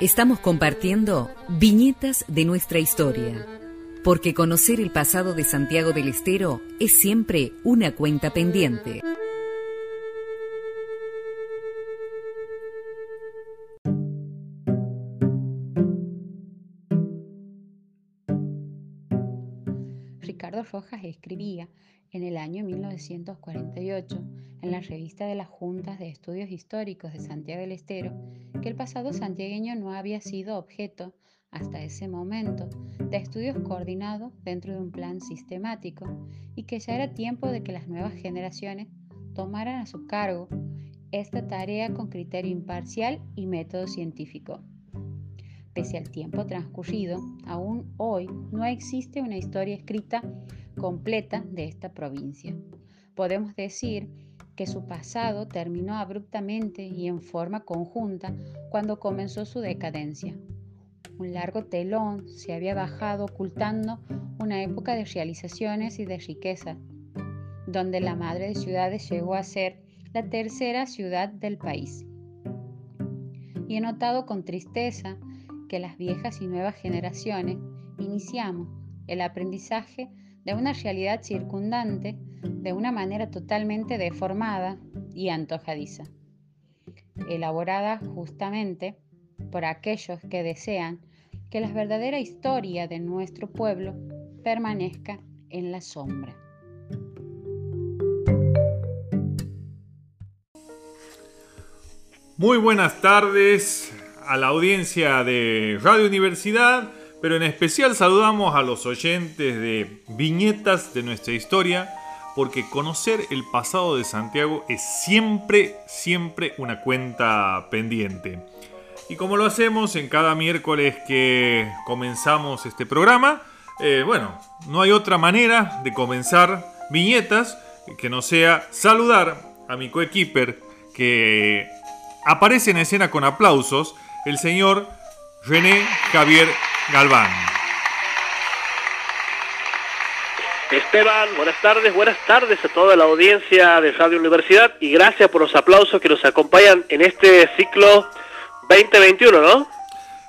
Estamos compartiendo viñetas de nuestra historia, porque conocer el pasado de Santiago del Estero es siempre una cuenta pendiente. Rojas escribía en el año 1948 en la revista de las Juntas de Estudios Históricos de Santiago del Estero que el pasado santiagueño no había sido objeto hasta ese momento de estudios coordinados dentro de un plan sistemático y que ya era tiempo de que las nuevas generaciones tomaran a su cargo esta tarea con criterio imparcial y método científico. Pese al tiempo transcurrido, aún hoy no existe una historia escrita completa de esta provincia. Podemos decir que su pasado terminó abruptamente y en forma conjunta cuando comenzó su decadencia. Un largo telón se había bajado ocultando una época de realizaciones y de riqueza, donde la madre de ciudades llegó a ser la tercera ciudad del país. Y he notado con tristeza que las viejas y nuevas generaciones iniciamos el aprendizaje de una realidad circundante de una manera totalmente deformada y antojadiza, elaborada justamente por aquellos que desean que la verdadera historia de nuestro pueblo permanezca en la sombra. Muy buenas tardes a la audiencia de Radio Universidad pero en especial saludamos a los oyentes de Viñetas de nuestra historia, porque conocer el pasado de Santiago es siempre, siempre una cuenta pendiente. Y como lo hacemos en cada miércoles que comenzamos este programa, eh, bueno, no hay otra manera de comenzar Viñetas que no sea saludar a mi coequiper que aparece en escena con aplausos, el señor René Javier Galván. Esteban, buenas tardes, buenas tardes a toda la audiencia de Radio Universidad y gracias por los aplausos que nos acompañan en este ciclo 2021, ¿no?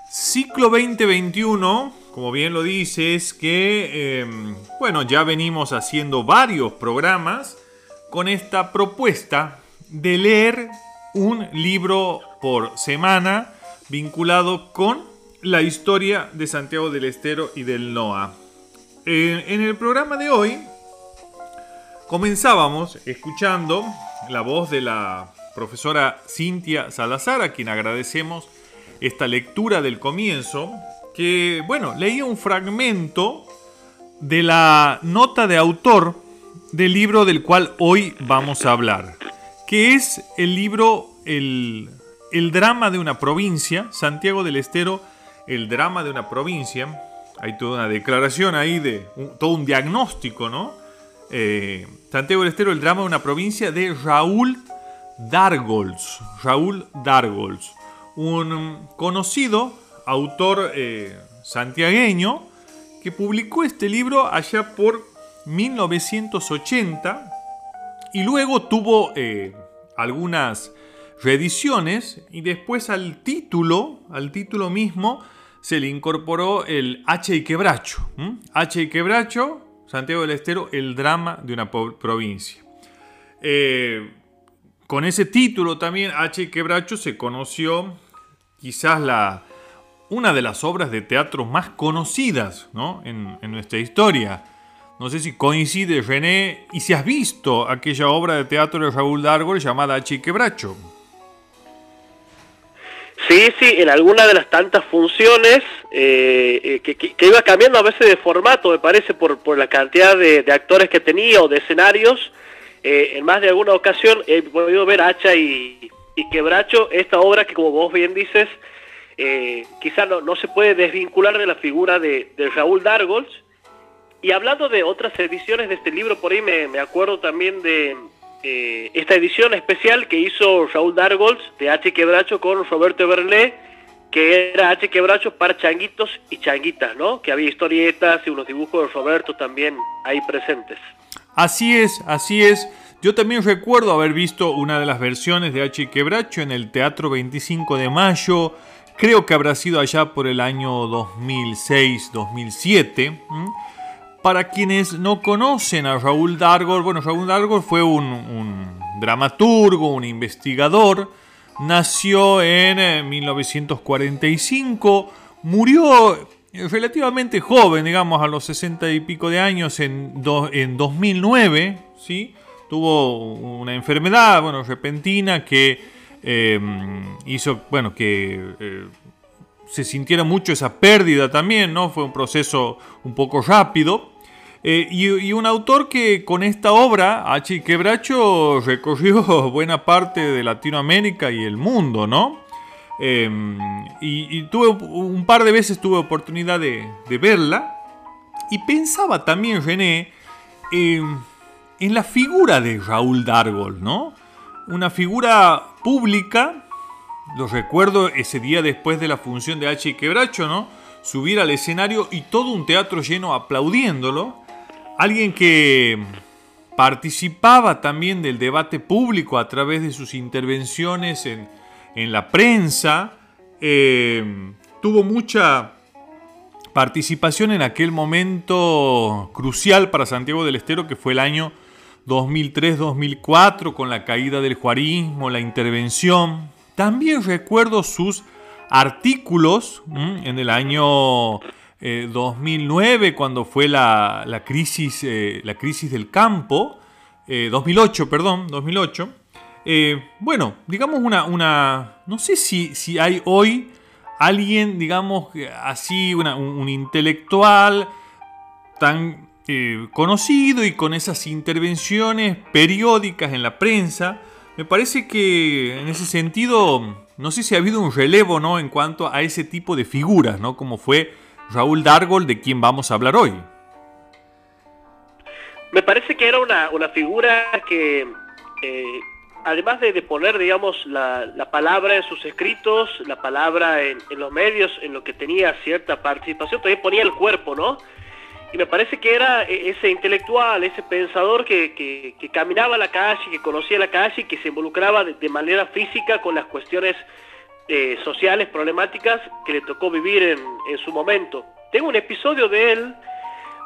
Ciclo 2021, como bien lo dices, que, em, bueno, ya venimos haciendo varios programas con esta propuesta de leer un libro por semana vinculado con la historia de Santiago del Estero y del NOA. En, el programa de hoy comenzábamos escuchando la voz de la profesora Cintia Salazar, a quien agradecemos esta lectura del comienzo, que, bueno, leía un fragmento de la nota de autor del libro del cual hoy vamos a hablar, que es el libro El, el drama de una provincia, Santiago del Estero el drama de una provincia. Hay toda una declaración ahí de todo un diagnóstico, ¿no? Eh, Santiago del Estero, el drama de una provincia de Raúl Dargols. Raúl Dargols, un conocido autor eh, santiagueño que publicó este libro allá por 1980 y luego tuvo eh, algunas reediciones y después al título, al título mismo, se le incorporó el H y Quebracho. H y Quebracho, Santiago del Estero, el drama de una provincia. Eh, con ese título también, H y Quebracho, se conoció quizás la, una de las obras de teatro más conocidas en, en nuestra historia. No sé si coincide René y si has visto aquella obra de teatro de Raúl Dargol llamada H y Quebracho. Sí, sí, en alguna de las tantas funciones eh, eh, que, iba cambiando a veces de formato, me parece, por, por la cantidad de, actores que tenía o de escenarios. Eh, en más de alguna ocasión he podido ver Hacha y, Quebracho, esta obra que como vos bien dices, quizás no, no, se puede desvincular de la figura de, Raúl Dargols. Y hablando de otras ediciones de este libro, por ahí me acuerdo también de, eh, esta edición especial que hizo Raúl Dargols de H. Quebracho con Roberto Berlé, que era H. Quebracho para changuitos y changuitas, ¿no? Que había historietas y unos dibujos de Roberto también ahí presentes. Así es, así es. Yo también recuerdo haber visto una de las versiones de H. Quebracho en el Teatro 25 de Mayo, creo que habrá sido allá por el año 2006-2007. Para quienes no conocen a Raúl Dargol, bueno, Raúl Dargol fue un, dramaturgo, un investigador, nació en 1945, eh, murió relativamente joven, digamos, a los 60 y pico de años en, en 2009, ¿sí? Tuvo una enfermedad, bueno, repentina que em, hizo, bueno, que eh, se sintiera mucho esa pérdida también, ¿no? Fue un proceso un poco rápido. Eh, y, un autor que con esta obra, H. Quebracho, recorrió buena parte de Latinoamérica y el mundo, ¿no? Em, y, tuve un par de veces tuve oportunidad de, verla. Y pensaba también, René, em, en la figura de Raúl Dargol, ¿no? Una figura pública, lo recuerdo ese día después de la función de H. Quebracho, ¿no? Subir al escenario y todo un teatro lleno aplaudiéndolo. Alguien que participaba también del debate público a través de sus intervenciones en, en la prensa, eh, tuvo mucha participación en aquel momento crucial para Santiago del Estero, que fue el año 2003-2004, con la caída del juarismo, la intervención. También recuerdo sus artículos en el año 2009, eh, cuando fue la, crisis, eh, la crisis del campo, 2008, perdón, 2008. Eh, bueno, digamos una, una, no sé si, si hay hoy alguien, digamos, así, un, intelectual tan eh, conocido y con esas intervenciones periódicas en la prensa. Me parece que en ese sentido, no sé si ha habido un relevo, ¿no? En cuanto a ese tipo de figuras, ¿no? Como fue Raúl Dargol, de quien vamos a hablar hoy. Me parece que era una, figura que eh, además de, poner, digamos, la, palabra en sus escritos, la palabra en, los medios, en lo que tenía cierta participación, también ponía el cuerpo, ¿no? Y me parece que era e, ese intelectual, ese pensador que, caminaba a la calle, que conocía la calle que se involucraba de, manera física con las cuestiones eh, sociales, problemáticas que le tocó vivir en, en su momento. Tengo un episodio de él,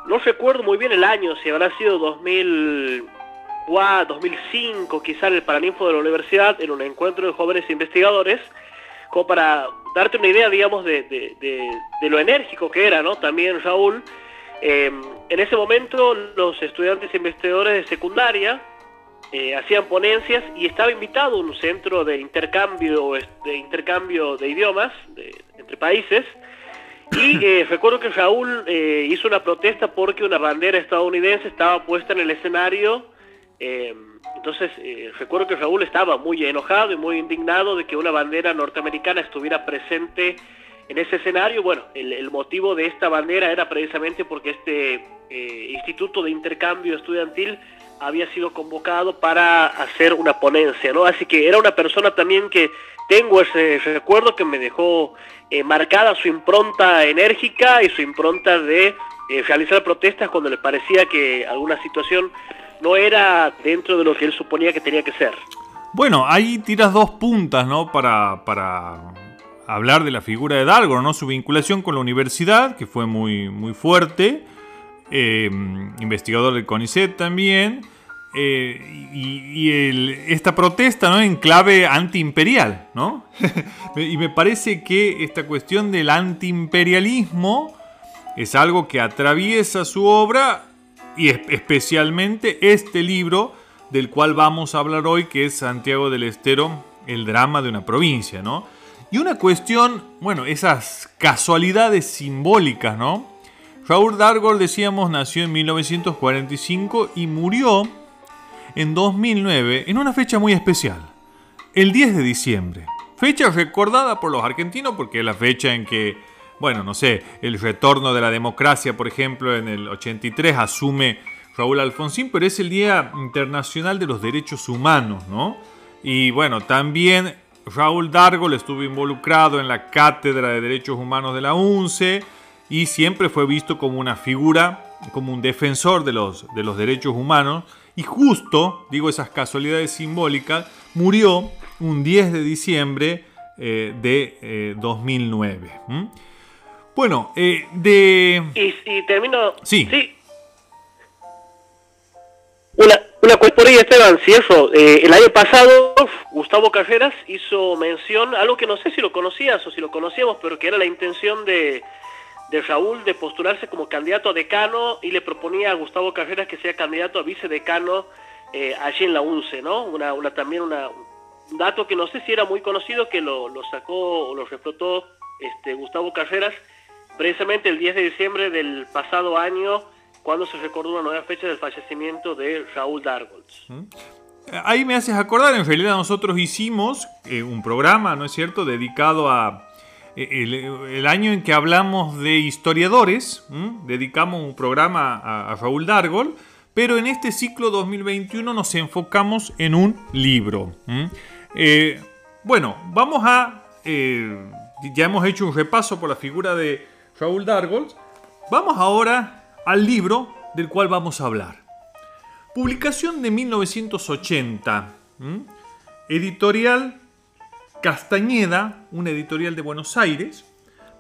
no recuerdo muy bien el año, si habrá sido 2000 2005, quizá en el Paraninfo de la universidad, en un encuentro de jóvenes investigadores, como para darte una idea, digamos, de, lo enérgico que era, ¿no? También Raúl. Eh, en ese momento los estudiantes investigadores de secundaria eh, hacían ponencias y estaba invitado a un centro de intercambio de intercambio de idiomas entre países y eh, recuerdo que Raúl hizo una protesta porque una bandera estadounidense estaba puesta en el escenario eh, entonces, eh, recuerdo que Raúl estaba muy enojado y muy indignado de que una bandera norteamericana estuviera presente en ese escenario. Bueno, el, motivo de esta bandera era precisamente porque este eh, instituto de intercambio estudiantil había sido convocado para hacer una ponencia, ¿no? Así que era una persona también que tengo ese recuerdo que me dejó marcada su impronta enérgica y su impronta de realizar protestas cuando le parecía que alguna situación no era dentro de lo que él suponía que tenía que ser. Bueno, ahí tiras dos puntas, ¿no? Para, para hablar de la figura de Dalgor, ¿no? Su vinculación con la universidad, que fue muy, muy fuerte. Eh, investigador del CONICET también. Eh, y, esta protesta ¿no? en clave antiimperial, ¿no? y me parece que esta cuestión del antiimperialismo es algo que atraviesa su obra y especialmente este libro del cual vamos a hablar hoy, que es Santiago del Estero, el drama de una provincia, ¿no? Y una cuestión, bueno, esas casualidades simbólicas, ¿no? Raúl Dargol, decíamos, nació en 1945 y murió en 2009 en una fecha muy especial, el 10 de diciembre. Fecha recordada por los argentinos porque es la fecha en que bueno, no sé, el retorno de la democracia, por ejemplo, en el 83 asume Raúl Alfonsín, pero es el Día Internacional de los Derechos Humanos, ¿no? Y bueno, también Raúl Dargol estuvo involucrado en la Cátedra de Derechos Humanos de la UNCE y siempre fue visto como una figura, como un defensor de los, de los derechos humanos. Y justo, digo esas casualidades simbólicas, murió un 10 de diciembre de 2009. Bueno, de... Y, termino... Sí. sí. Una, una cuestión por ahí, Esteban, cierro. el año pasado, Gustavo Carreras hizo mención, algo que no sé si lo conocías o si lo conocíamos, pero que era la intención de de Raúl de postularse como candidato a decano y le proponía a Gustavo Carreras que sea candidato a vicedecano eh, allí en la UNCE, ¿no? Una, también una, un dato que no sé si era muy conocido, que lo, lo sacó o lo reflotó este, Gustavo Carreras precisamente el 10 de diciembre del pasado año, cuando se recordó una nueva fecha del fallecimiento de Raúl Dargolds. Ahí me haces acordar, en realidad nosotros hicimos eh, un programa, ¿no es cierto?, dedicado a el, año en que hablamos de historiadores, dedicamos un programa a, Raúl Dargol, pero en este ciclo 2021 nos enfocamos en un libro. Eh, bueno, vamos a... Eh, ya hemos hecho un repaso por la figura de Raúl Dargol. Vamos ahora al libro del cual vamos a hablar. Publicación de 1980. Editorial Castañeda, una editorial de Buenos Aires.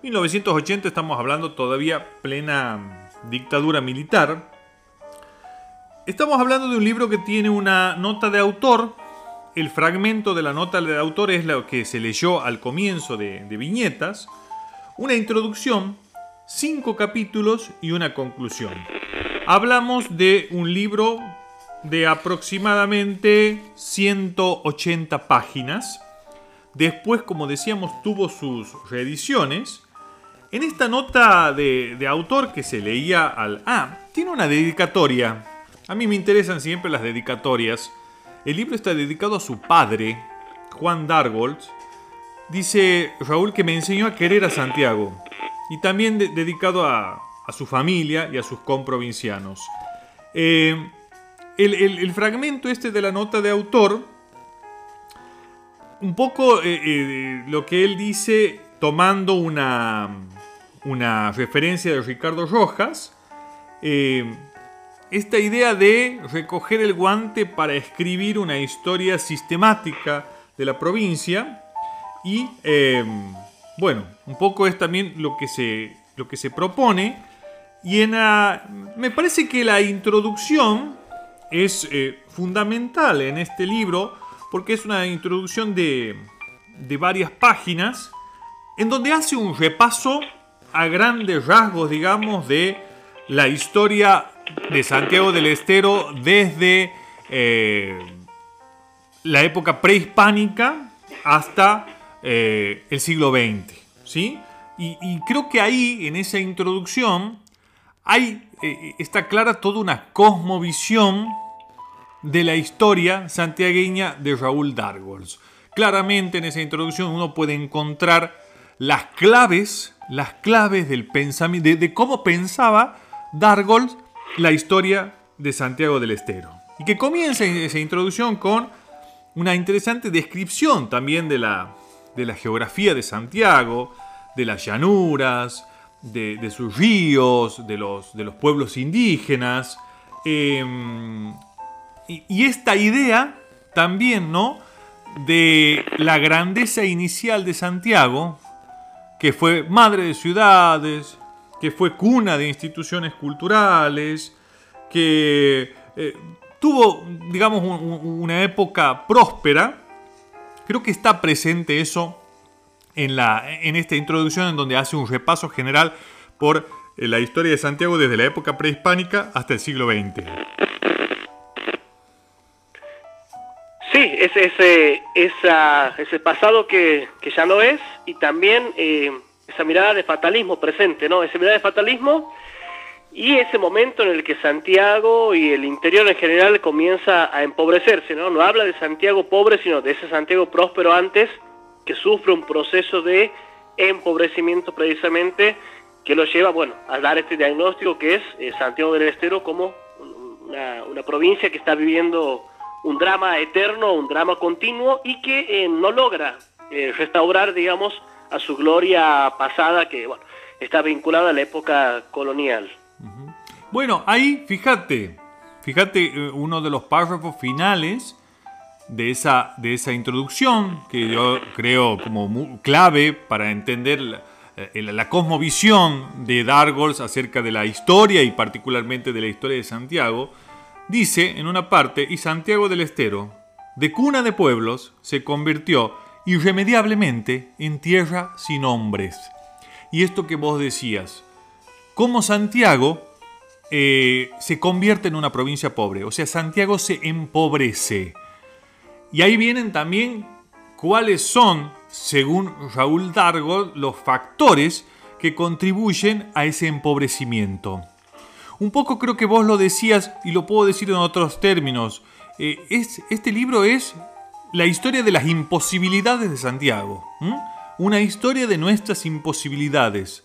1980 estamos hablando todavía plena dictadura militar. Estamos hablando de un libro que tiene una nota de autor. El fragmento de la nota de autor es lo que se leyó al comienzo de, de viñetas. Una introducción, cinco capítulos y una conclusión. Hablamos de un libro de aproximadamente 180 páginas Después, como decíamos, tuvo sus reediciones. En esta nota de, autor que se leía al... Ah, tiene una dedicatoria. A mí me interesan siempre las dedicatorias. El libro está dedicado a su padre, Juan Dargold. Dice Raúl que me enseñó a querer a Santiago. Y también dedicado a, su familia y a sus comprovincianos. Eh, el fragmento este de la nota de autor un poco eh, eh, lo que él dice tomando una, una referencia de Ricardo Rojas, eh, esta idea de recoger el guante para escribir una historia sistemática de la provincia y bueno, un poco es también lo que se, lo que se propone. Y en me parece que la introducción es fundamental en este libro porque es una introducción de, varias páginas en donde hace un repaso a grandes rasgos, digamos, de la historia de Santiago del Estero desde eh, la época prehispánica hasta eh, el siglo XX. ¿sí? Y, creo que ahí, en esa introducción, hay, eh, está clara toda una cosmovisión de la historia santiagueña de Raúl Dargols. Claramente en esa introducción uno puede encontrar las claves, las claves del pensamiento, de, cómo pensaba Dargols la historia de Santiago del Estero. Y que comienza esa introducción con una interesante descripción también de la, de la geografía de Santiago, de las llanuras, de, sus ríos, de los, de los pueblos indígenas, em, y, esta idea también, ¿no? De la grandeza inicial de Santiago, que fue madre de ciudades, que fue cuna de instituciones culturales, que eh, tuvo, digamos, una época próspera. Creo que está presente eso en, la, en esta introducción en donde hace un repaso general por eh, la historia de Santiago desde la época prehispánica hasta el siglo XX. Sí, ese, ese, esa, ese pasado que, ya no es y también eh, esa mirada de fatalismo presente, ¿no? Esa mirada de fatalismo y ese momento en el que Santiago y el interior en general comienza a empobrecerse, ¿no? No habla de Santiago pobre, sino de ese Santiago próspero antes que sufre un proceso de empobrecimiento precisamente que lo lleva, bueno, a dar este diagnóstico que es eh, Santiago del Estero como una provincia que está viviendo un drama eterno, un drama continuo y que eh, no logra eh, restaurar, digamos, a su gloria pasada que bueno, está vinculada a la época colonial. Bueno, ahí fíjate, fíjate eh, uno de los párrafos finales de esa, de esa introducción, que yo creo como clave para entender la, eh, la, cosmovisión de Dargols acerca de la historia y particularmente de la historia de Santiago, dice en una parte, y Santiago del Estero, de cuna de pueblos, se convirtió irremediablemente en tierra sin hombres. Y esto que vos decías, como Santiago eh, se convierte en una provincia pobre, o sea, Santiago se empobrece. Y ahí vienen también cuáles son, según Raúl Dargo, los factores que contribuyen a ese empobrecimiento. Un poco creo que vos lo decías y lo puedo decir en otros términos. Eh, es, este libro es la historia de las imposibilidades de Santiago. Una historia de nuestras imposibilidades.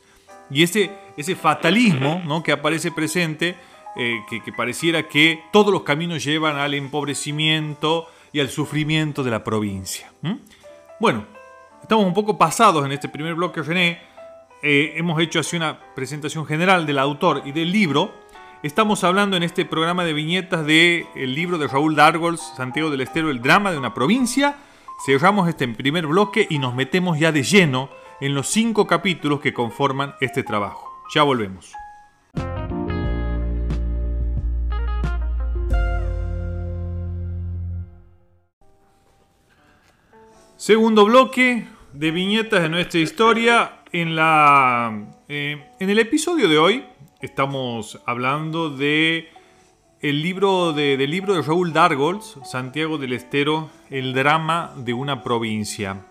Y ese, ese fatalismo ¿no? que aparece presente, eh, que, pareciera que todos los caminos llevan al empobrecimiento y al sufrimiento de la provincia. Bueno, estamos un poco pasados en este primer bloque, René. Eh, hemos hecho así una presentación general del autor y del libro. Estamos hablando en este programa de viñetas del libro de Raúl Dargols, Santiago del Estero, El drama de una provincia. Cerramos este primer bloque y nos metemos ya de lleno en los cinco capítulos que conforman este trabajo. Ya volvemos. Segundo bloque de viñetas de nuestra historia. En, la, eh, en el episodio de hoy estamos hablando de el libro de, del libro de Raúl Dargols, Santiago del Estero, El drama de una provincia.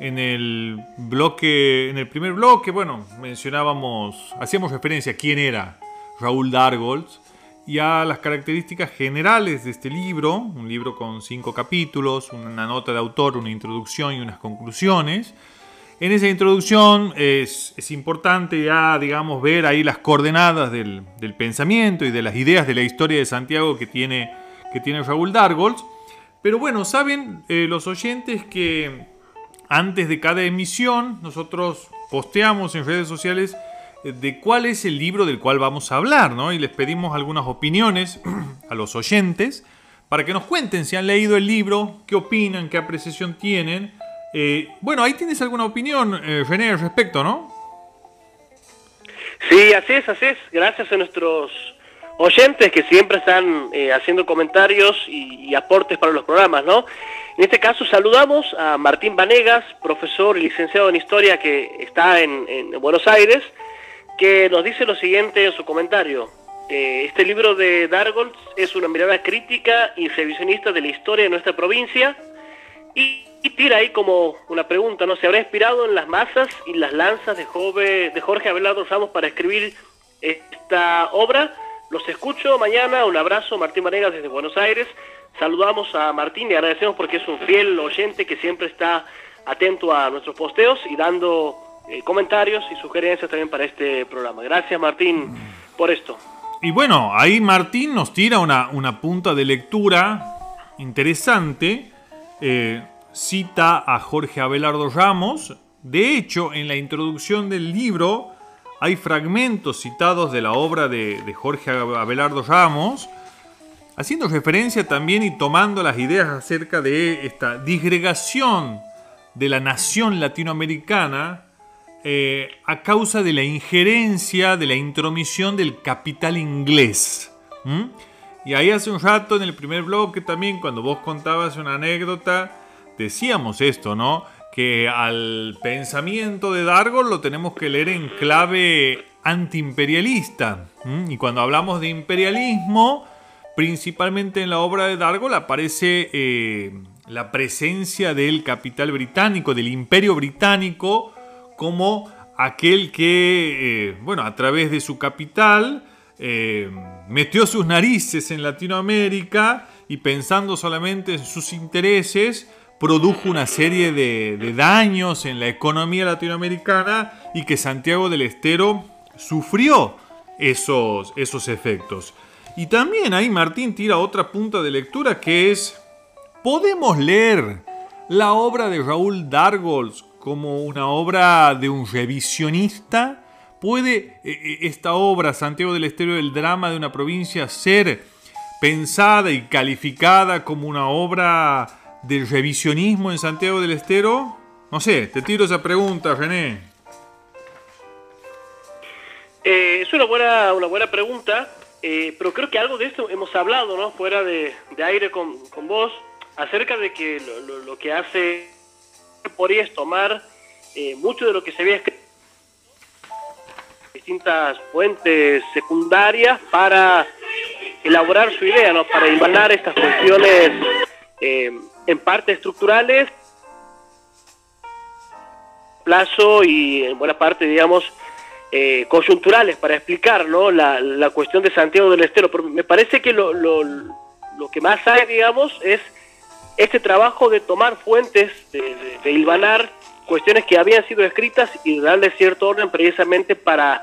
En el bloque, en el primer bloque, bueno, mencionábamos, hacíamos referencia a quién era Raúl Dargols y a las características generales de este libro, un libro con cinco capítulos, una nota de autor, una introducción y unas conclusiones. En esa introducción es, importante ya, digamos, ver ahí las coordenadas del, pensamiento y de las ideas de la historia de Santiago que tiene, que tiene Raúl Dargols. Pero bueno, saben eh, los oyentes que antes de cada emisión nosotros posteamos en redes sociales eh, de cuál es el libro del cual vamos a hablar, ¿no? Y les pedimos algunas opiniones a los oyentes para que nos cuenten si han leído el libro, qué opinan, qué apreciación tienen. Eh, bueno, ahí tienes alguna opinión, eh, René, al respecto, ¿no? Sí, así es, así es. Gracias a nuestros oyentes que siempre están haciendo comentarios y, aportes para los programas, ¿no? En este caso saludamos a Martín Vanegas, profesor y licenciado en Historia que está en, Buenos Aires, que nos dice lo siguiente en su comentario. Eh, este libro de Dargolds es una mirada crítica y revisionista de la historia de nuestra provincia y, tira ahí como una pregunta, ¿no? ¿Se habrá inspirado en las masas y las lanzas de, de Jorge Abelardo Ramos para escribir esta obra? Los escucho mañana, un abrazo, Martín Vanegas desde Buenos Aires. Saludamos a Martín y agradecemos porque es un fiel oyente que siempre está atento a nuestros posteos y dando eh, comentarios y sugerencias también para este programa. Gracias Martín por esto. Y bueno, ahí Martín nos tira una, una punta de lectura interesante. Eh, cita a Jorge Abelardo Ramos. De hecho, en la introducción del libro hay fragmentos citados de la obra de, Jorge Abelardo Ramos haciendo referencia también y tomando las ideas acerca de esta disgregación de la nación latinoamericana eh, a causa de la injerencia, de la intromisión del capital inglés. Y ahí hace un rato en el primer bloque también, cuando vos contabas una anécdota, decíamos esto, ¿no? Que al pensamiento de Dargo lo tenemos que leer en clave antiimperialista. Y cuando hablamos de imperialismo, Principalmente en la obra de Dargol aparece eh, la presencia del capital británico, del imperio británico, como aquel que, eh, bueno, a través de su capital, eh, metió sus narices en Latinoamérica y pensando solamente en sus intereses, produjo una serie de, daños en la economía latinoamericana y que Santiago del Estero sufrió esos, esos efectos. Y también ahí Martín tira otra punta de lectura que es, podemos leer la obra de Raúl Dargols como una obra de un revisionista. ¿Puede eh, eh, esta obra, Santiago del Estero, el drama de una provincia, ser pensada y calificada como una obra de revisionismo en Santiago del Estero? No sé, te tiro esa pregunta, René. Eh, es una buena, una buena pregunta, eh, pero creo que algo de esto hemos hablado, ¿no? Fuera de, aire con, vos, acerca de que lo, que hace podría es tomar eh, mucho de lo que se había escrito distintas fuentes secundarias para elaborar su idea, ¿no? Para imaginar estas cuestiones en parte estructurales, plazo y en buena parte, digamos, eh, coyunturales para explicar ¿no? la, cuestión de Santiago del Estero. Pero me parece que lo, lo, lo, que más hay, digamos, es este trabajo de tomar fuentes, de, de, hilvanar cuestiones que habían sido escritas y darle cierto orden precisamente para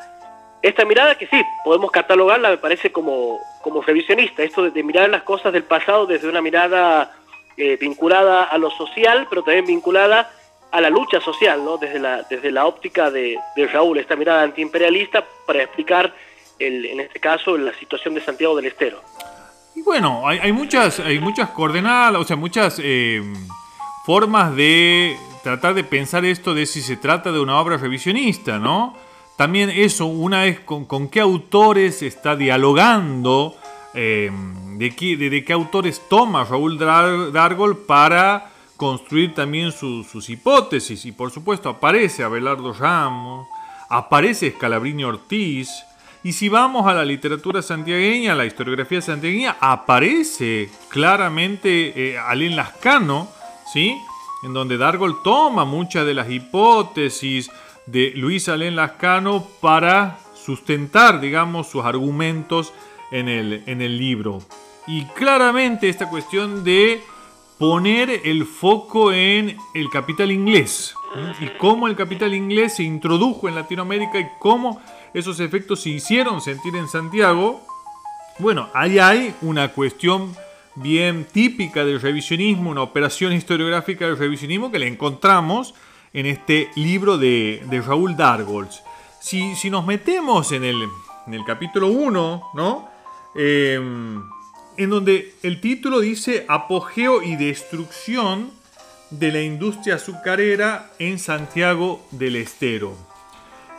esta mirada que sí, podemos catalogarla, me parece, como, como revisionista, esto de, mirar las cosas del pasado desde una mirada eh, vinculada a lo social, pero también vinculada a la lucha social, ¿no? desde, la, desde la óptica de, Raúl, esta mirada antiimperialista, para explicar, el, en este caso, la situación de Santiago del Estero. Y bueno, hay, muchas, hay muchas coordenadas, o sea, muchas eh, formas de tratar de pensar esto de si se trata de una obra revisionista, ¿no? También eso, una es con, con qué autores está dialogando, eh, de, qué, autores toma Raúl Dargol para construir también sus hipótesis y por supuesto aparece Abelardo Ramos, aparece Scalabrini Ortiz y si vamos a la literatura santiagueña, a la historiografía santiagueña, aparece claramente eh, Alén Lascano, ¿sí? en donde Dargol toma muchas de las hipótesis de Luis Alén Lascano para sustentar, digamos, sus argumentos en el, en el libro. Y claramente esta cuestión de poner el foco en el capital inglés y cómo el capital inglés se introdujo en Latinoamérica y cómo esos efectos se hicieron sentir en Santiago. Bueno, ahí hay una cuestión bien típica del revisionismo, una operación historiográfica del revisionismo que le encontramos en este libro de, Raúl Dargols. Si, si, nos metemos en el, en el capítulo 1, ¿no? Eh, en donde el título dice Apogeo y destrucción de la industria azucarera en Santiago del Estero.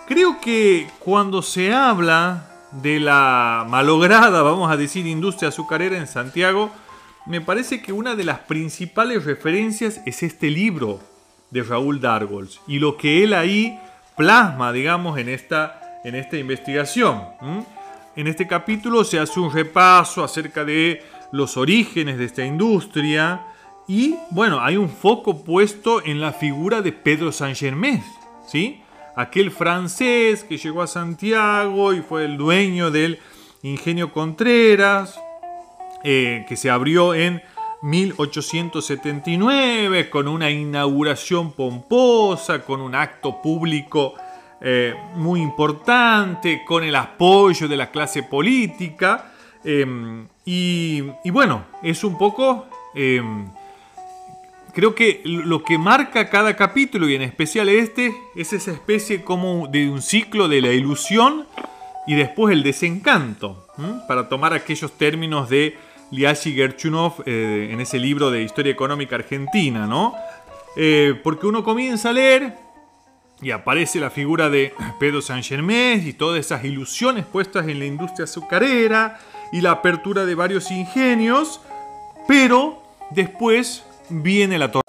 Creo que cuando se habla de la malograda, vamos a decir, industria azucarera en Santiago, me parece que una de las principales referencias es este libro de Raúl Dargols y lo que él ahí plasma, digamos, en esta, en esta investigación. En este capítulo se hace un repaso acerca de los orígenes de esta industria y bueno, hay un foco puesto en la figura de Pedro Saint Germain, ¿sí? Aquel francés que llegó a Santiago y fue el dueño del ingenio Contreras, eh, que se abrió en 1879 con una inauguración pomposa, con un acto público eh, muy importante, con el apoyo de la clase política. Em, y, bueno, es un poco... Em, creo que lo que marca cada capítulo, y en especial este, es esa especie como de un ciclo de la ilusión y después el desencanto, para tomar aquellos términos de Liashi Gerchunov eh, en ese libro de Historia Económica Argentina, ¿no? Eh, porque uno comienza a leer y aparece la figura de Pedro Saint Germain y todas esas ilusiones puestas en la industria azucarera y la apertura de varios ingenios, pero después viene la tormenta.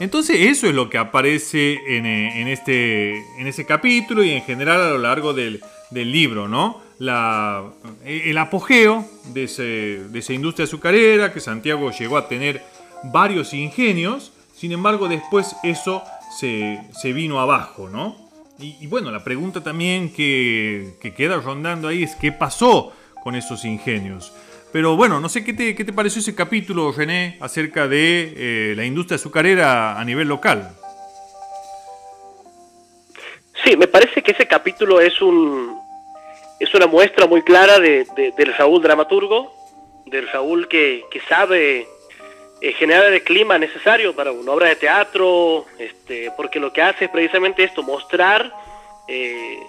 Entonces eso es lo que aparece en, eh, este, en ese capítulo y en general a lo largo del, libro, ¿no? La, el apogeo de, de esa industria azucarera, que Santiago llegó a tener varios ingenios, sin embargo después eso se, vino abajo, ¿no? Y, bueno, la pregunta también que, queda rondando ahí es qué pasó con esos ingenios. Pero bueno, no sé qué te, qué te pareció ese capítulo, René, acerca de eh, la industria azucarera a nivel local. Sí, me parece que ese capítulo es un es una muestra muy clara de, del Raúl dramaturgo, del Raúl que, que sabe eh, generar el clima necesario para una obra de teatro, este, porque lo que hace es precisamente esto, mostrar eh,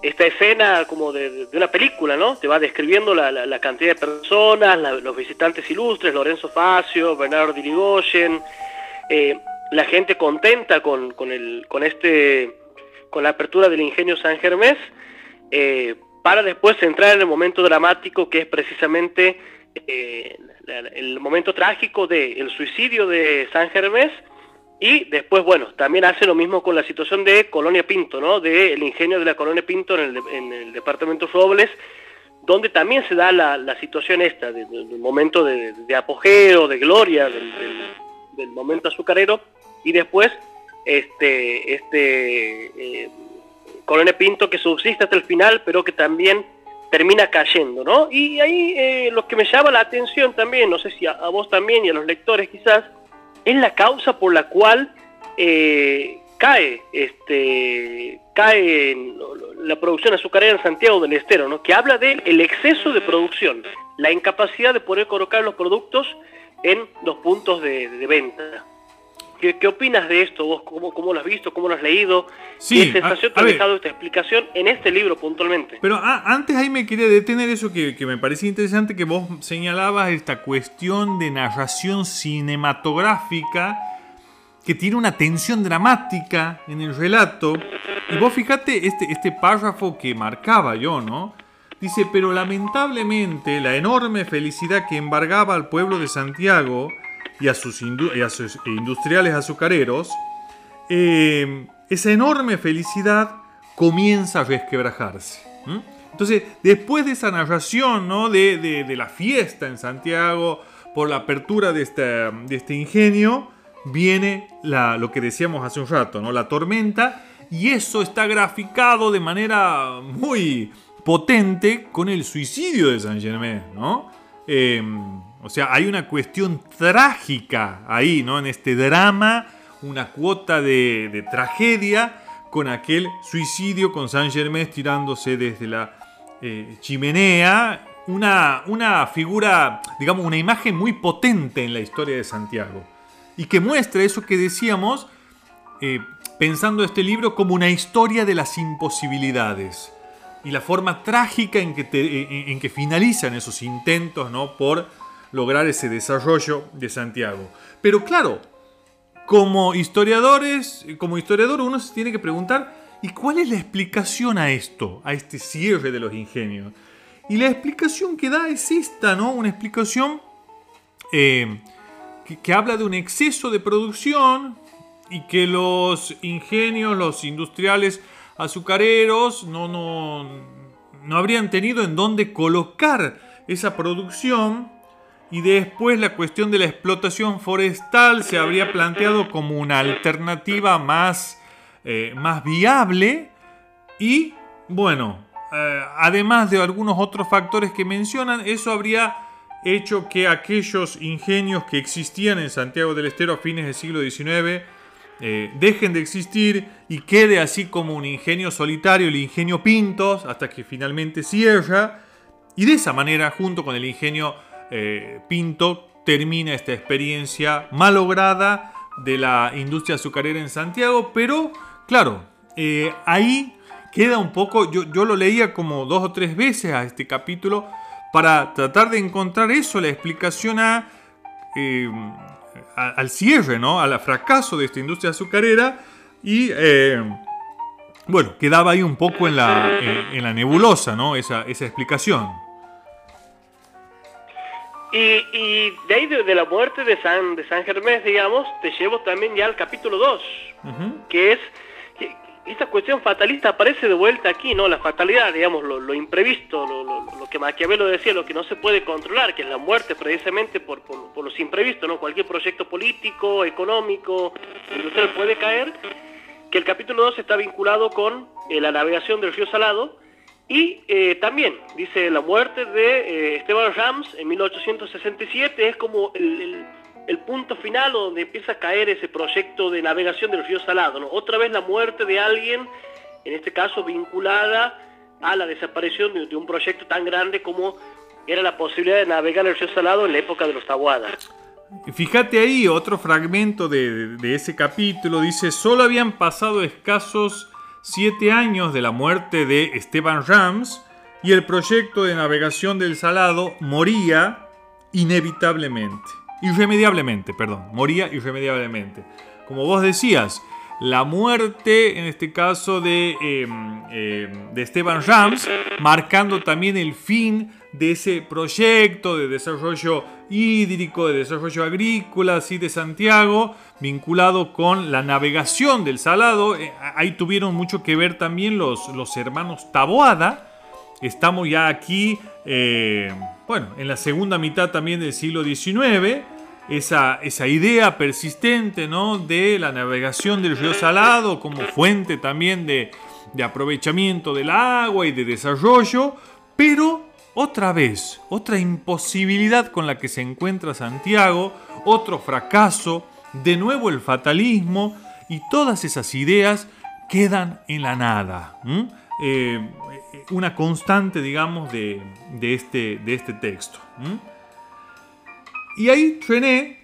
esta escena como de, una película, ¿no? Te va describiendo la, cantidad de personas, los visitantes ilustres, Lorenzo Facio, Bernardo Dirigoyen, eh, la gente contenta con, con, el, con, este, con la apertura del ingenio San Germés, para después entrar en el momento dramático que es precisamente eh, el momento trágico del suicidio de San Germés y después, bueno, también hace lo mismo con la situación de Colonia Pinto, ¿no? Del ingenio de la Colonia Pinto en el, en el departamento Robles, donde también se da la, situación esta, del momento de, apogeo, de gloria del, momento azucarero, y después este, este eh, Colonia Pinto que subsiste hasta el final, pero que también termina cayendo, ¿no? Y ahí eh, lo que me llama la atención también, no sé si a vos también y a los lectores quizás, es la causa por la cual eh, cae este cae la producción azucarera en Santiago del Estero, ¿no? que habla del el exceso de producción, la incapacidad de poder colocar los productos en los puntos de venta. ¿Qué, opinas de esto vos? ¿Cómo, ¿Cómo, lo has visto? ¿Cómo lo has leído? Sí, ¿Qué sensación te ha dejado esta explicación en este libro puntualmente? Pero ah, antes ahí me quería detener eso que, me parecía interesante, que vos señalabas esta cuestión de narración cinematográfica que tiene una tensión dramática en el relato. Y vos fíjate este, este párrafo que marcaba yo, ¿no? Dice, pero lamentablemente la enorme felicidad que embargaba al pueblo de Santiago y a sus, industriales azucareros, eh, esa enorme felicidad comienza a resquebrajarse. Entonces, después de esa narración ¿no? de, la fiesta en Santiago, por la apertura de este, de este ingenio, viene lo que decíamos hace un rato, ¿no? la tormenta, y eso está graficado de manera muy potente con el suicidio de Saint Germain. ¿no? Em, o sea, hay una cuestión trágica ahí, ¿no? En este drama, una cuota de, tragedia con aquel suicidio con Saint Germain tirándose desde la eh, chimenea. Una, una figura, digamos, una imagen muy potente en la historia de Santiago. Y que muestra eso que decíamos, eh, pensando este libro como una historia de las imposibilidades. Y la forma trágica en que, en que finalizan esos intentos, ¿no? Por lograr ese desarrollo de Santiago. Pero claro, como historiadores, como historiador uno se tiene que preguntar, ¿y cuál es la explicación a esto, a este cierre de los ingenios? Y la explicación que da es esta, ¿no? Una explicación eh, que, habla de un exceso de producción y que los ingenios, los industriales azucareros no, no, no habrían tenido en dónde colocar esa producción y después la cuestión de la explotación forestal se habría planteado como una alternativa más, eh, más viable y bueno, eh, además de algunos otros factores que mencionan, eso habría hecho que aquellos ingenios que existían en Santiago del Estero a fines del siglo XIX eh, dejen de existir y quede así como un ingenio solitario, el ingenio Pintos, hasta que finalmente cierra. Y de esa manera, junto con el ingenio eh, Pinto termina esta experiencia malograda de la industria azucarera en Santiago, pero claro, eh, ahí queda un poco, yo, yo, lo leía como dos o tres veces a este capítulo para tratar de encontrar eso, la explicación a, eh, al cierre, ¿no? al fracaso de esta industria azucarera y bueno, quedaba ahí un poco en la, en, la nebulosa, ¿no? esa, esa explicación. Y, de ahí, de, la muerte de San, de San Germés, digamos, te llevo también ya al capítulo 2, que es que esta cuestión fatalista aparece de vuelta aquí, ¿no? La fatalidad, digamos, lo, imprevisto, lo, que Maquiavelo decía, lo que no se puede controlar, que es la muerte precisamente por, por, los imprevistos, ¿no? Cualquier proyecto político, económico, industrial puede caer, que el capítulo 2 está vinculado con eh, la navegación del río Salado, y eh, también, dice, la muerte de eh, Esteban Rams en 1867 es como el, punto final donde empieza a caer ese proyecto de navegación del río Salado. Otra vez la muerte de alguien, en este caso vinculada a la desaparición de, un proyecto tan grande como era la posibilidad de navegar el río Salado en la época de los Tabuadas. Fíjate ahí, otro fragmento de ese capítulo dice, solo habían pasado escasos siete años de la muerte de Esteban Rams y el proyecto de navegación del Salado moría inevitablemente, irremediablemente, perdón, moría irremediablemente. Como vos decías, la muerte, en este caso de, em, em, de Esteban Rams, marcando también el fin de ese proyecto de desarrollo hídrico, de desarrollo agrícola, así de Santiago, vinculado con la navegación del Salado. Eh, ahí tuvieron mucho que ver también los, los hermanos Taboada. Estamos ya aquí, eh, bueno, en la segunda mitad también del siglo XIX. Esa, esa, idea persistente ¿no? de la navegación del río Salado como fuente también de, de aprovechamiento del agua y de desarrollo, pero otra vez, otra imposibilidad con la que se encuentra Santiago, otro fracaso, de nuevo el fatalismo y todas esas ideas quedan en la nada. Eh, una constante, digamos, de, este, de este, texto. Y ahí, René,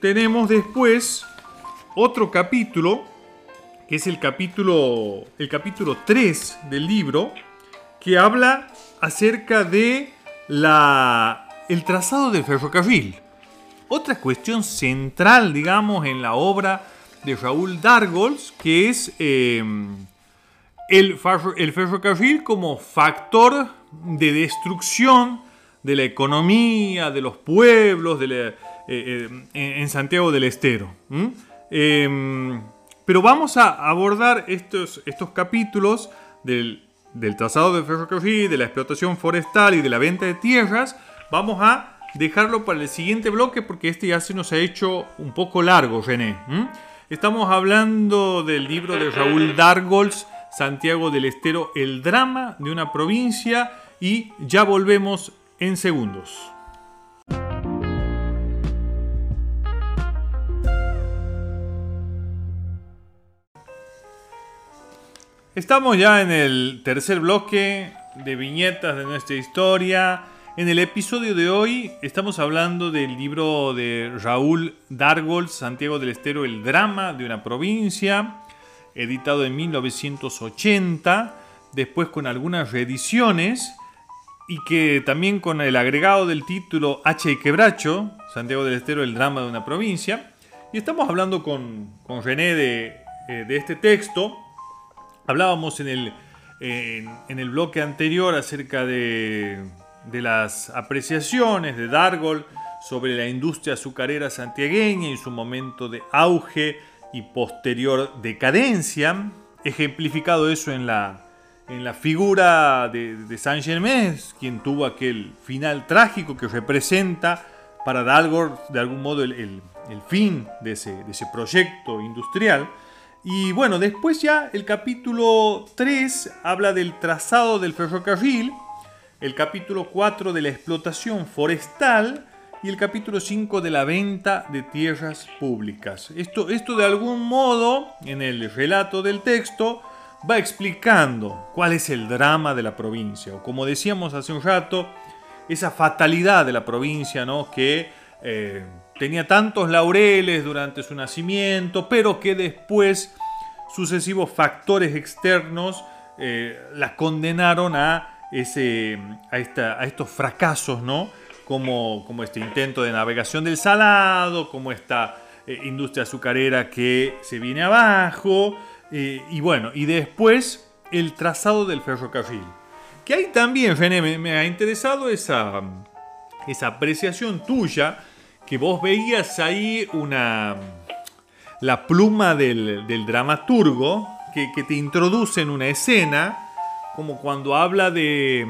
tenemos después otro capítulo, que es el capítulo, el capítulo 3 del libro, que habla acerca de la, el trazado del ferrocarril. Otra cuestión central, digamos, en la obra de Raúl Dargols, que es em, el ferrocarril como factor de destrucción de la economía, de los pueblos de eh, eh, en Santiago del Estero. Em, pero vamos a abordar estos, estos capítulos del del trazado de ferrocarril, de la explotación forestal y de la venta de tierras, vamos a dejarlo para el siguiente bloque porque este ya se nos ha hecho un poco largo, René. Estamos hablando del libro de Raúl Dargols, Santiago del Estero, El drama de una provincia y ya volvemos en segundos. Estamos ya en el tercer bloque de viñetas de nuestra historia. En el episodio de hoy estamos hablando del libro de Raúl Dargol, Santiago del Estero, El drama de una provincia, editado en 1980, después con algunas reediciones y que también con el agregado del título H. y Quebracho, Santiago del Estero, El drama de una provincia. Y estamos hablando con, René de, eh, de este texto Hablábamos en el, en, el bloque anterior acerca de, de, las apreciaciones de Dargol sobre la industria azucarera santiagueña y su momento de auge y posterior decadencia, ejemplificado eso en la, en la figura de, Saint Germain, quien tuvo aquel final trágico que representa para Dargol de algún modo el, el, el fin de ese, de ese proyecto industrial. Y bueno, después ya el capítulo 3 habla del trazado del ferrocarril, el capítulo 4 de la explotación forestal y el capítulo 5 de la venta de tierras públicas. Esto, esto de algún modo, en el relato del texto, va explicando cuál es el drama de la provincia, o como decíamos hace un rato, esa fatalidad de la provincia, ¿no? Que eh, tenía tantos laureles durante su nacimiento, pero que después sucesivos factores externos eh, la condenaron a, ese, a, esta, a, estos fracasos, ¿no? Como, como este intento de navegación del salado, como esta eh, industria azucarera que se viene abajo, y bueno, y después el trazado del ferrocarril. Que ahí también, René, me, ha interesado esa, esa apreciación tuya que vos veías ahí una, la pluma del, dramaturgo que, te introduce en una escena, como cuando habla de,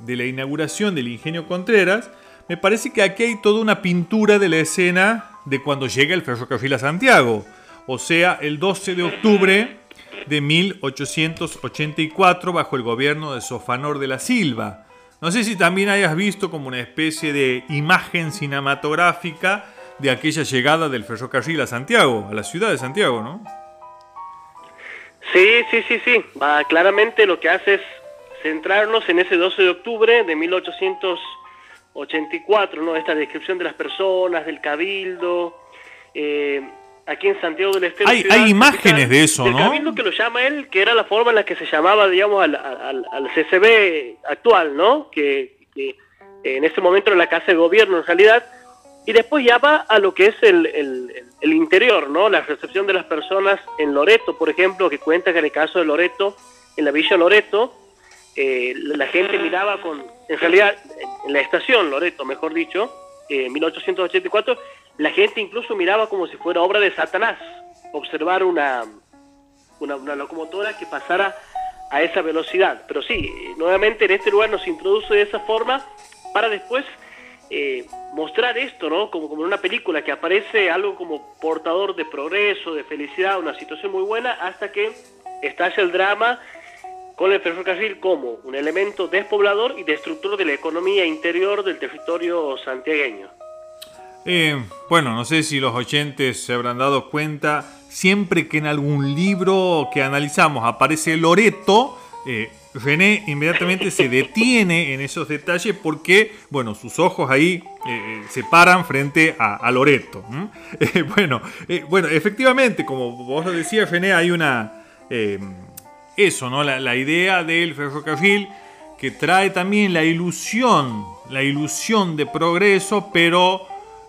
de, la inauguración del Ingenio Contreras, me parece que aquí hay toda una pintura de la escena de cuando llega el ferrocarril a Santiago, o sea, el 12 de octubre de 1884 bajo el gobierno de Sofanor de la Silva. No sé si también hayas visto como una especie de imagen cinematográfica de aquella llegada del ferrocarril a Santiago, a la ciudad de Santiago, ¿no? Sí, sí, sí, sí. claramente lo que hace es centrarnos en ese 12 de octubre de 1884, ¿no? Esta descripción de las personas, del cabildo, eh, aquí en Santiago del Estero. Hay, hay imágenes de eso, ¿no? Cabildo que lo llama él, que era la forma en la que se llamaba, digamos, al, al, CCB actual, ¿no? Que, en ese momento era la Casa de Gobierno en realidad, y después ya va a lo que es el, el, interior, ¿no? La recepción de las personas en Loreto, por ejemplo, que cuenta que en el caso de Loreto, en la Villa Loreto, eh, la gente miraba con, en realidad, en la estación Loreto, mejor dicho, en 1884, la gente incluso miraba como si fuera obra de Satanás, observar una, una, locomotora que pasara a esa velocidad. Pero sí, nuevamente en este lugar nos introduce de esa forma para después eh, mostrar esto, ¿no? Como, como en una película que aparece algo como portador de progreso, de felicidad, una situación muy buena, hasta que estalla el drama con el ferrocarril como un elemento despoblador y destructor de la economía interior del territorio santiagueño. Eh, bueno, no sé si los oyentes se habrán dado cuenta, siempre que en algún libro que analizamos aparece Loreto, eh, René inmediatamente se detiene en esos detalles porque, bueno, sus ojos ahí eh, se paran frente a, Loreto. bueno, bueno, efectivamente, como vos lo decías, René, hay una... eso, ¿no? La, la idea del ferrocarril que trae también la ilusión, la ilusión de progreso, pero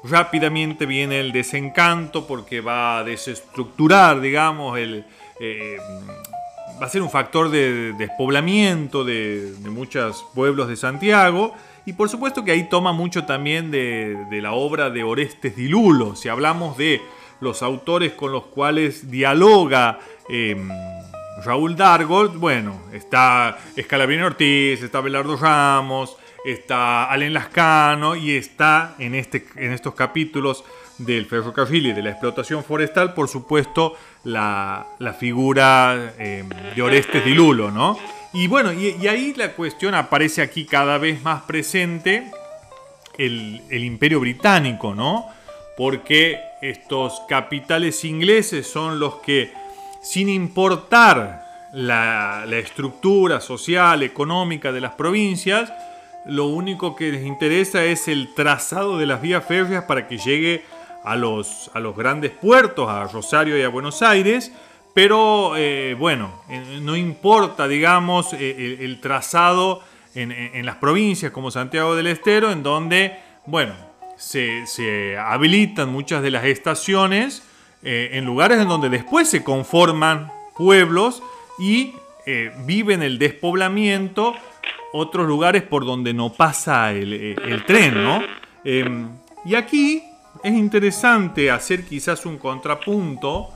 rápidamente viene el desencanto porque va a desestructurar, digamos, el, eh, va a ser un factor de despoblamiento de, muchos pueblos de Santiago. Y por supuesto que ahí toma mucho también de, la obra de Orestes Dilulo. Si hablamos de los autores con los cuales dialoga em, Raúl Dargold, bueno, está Escalabrini Ortiz, está Belardo Ramos, está Allen Lascano y está en, este, en estos capítulos del ferrocarril y de la explotación forestal, por supuesto, la, figura em, de Orestes Dilulo, ¿no? Y bueno, y, ahí la cuestión aparece aquí cada vez más presente el, imperio británico, ¿no? Porque estos capitales ingleses son los que, sin importar la, la estructura social, económica de las provincias, lo único que les interesa es el trazado de las vías férreas para que llegue a los, a los grandes puertos, a Rosario y a Buenos Aires, pero eh, bueno, eh, no importa, digamos, eh, el, trazado en, las provincias como Santiago del Estero, en donde, bueno, se, habilitan muchas de las estaciones en lugares en donde después se conforman pueblos y viven el despoblamiento otros lugares por donde no pasa el, eh, tren, ¿no? Em, y aquí es interesante hacer quizás un contrapunto.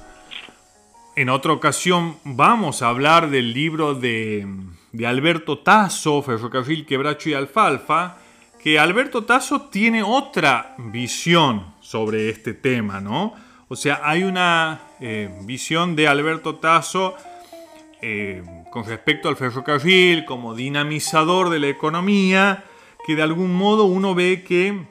En otra ocasión vamos a hablar del libro de, Alberto Tasso, Ferrocarril, Quebracho y Alfalfa, que Alberto Tasso tiene otra visión sobre este tema, ¿no? O sea, hay una eh, visión de Alberto Tasso eh, con respecto al ferrocarril como dinamizador de la economía, que de algún modo uno ve que